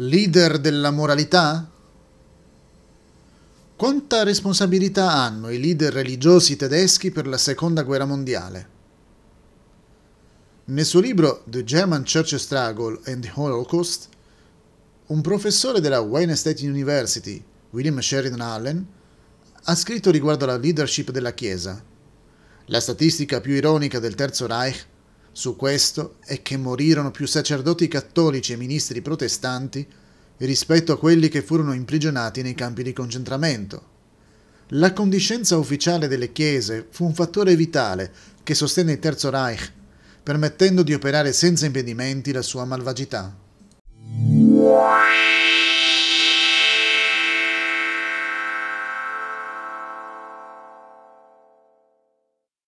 Leader della moralità? Quanta responsabilità hanno i leader religiosi tedeschi per la seconda guerra mondiale? Nel suo libro The German Church Struggle and the Holocaust, un professore della Wayne State University, William Sheridan Allen, ha scritto riguardo alla leadership della Chiesa. La statistica più ironica del Terzo Reich su questo è che morirono più sacerdoti cattolici e ministri protestanti rispetto a quelli che furono imprigionati nei campi di concentramento. La condiscenza ufficiale delle chiese fu un fattore vitale che sostenne il Terzo Reich permettendo di operare senza impedimenti la sua malvagità.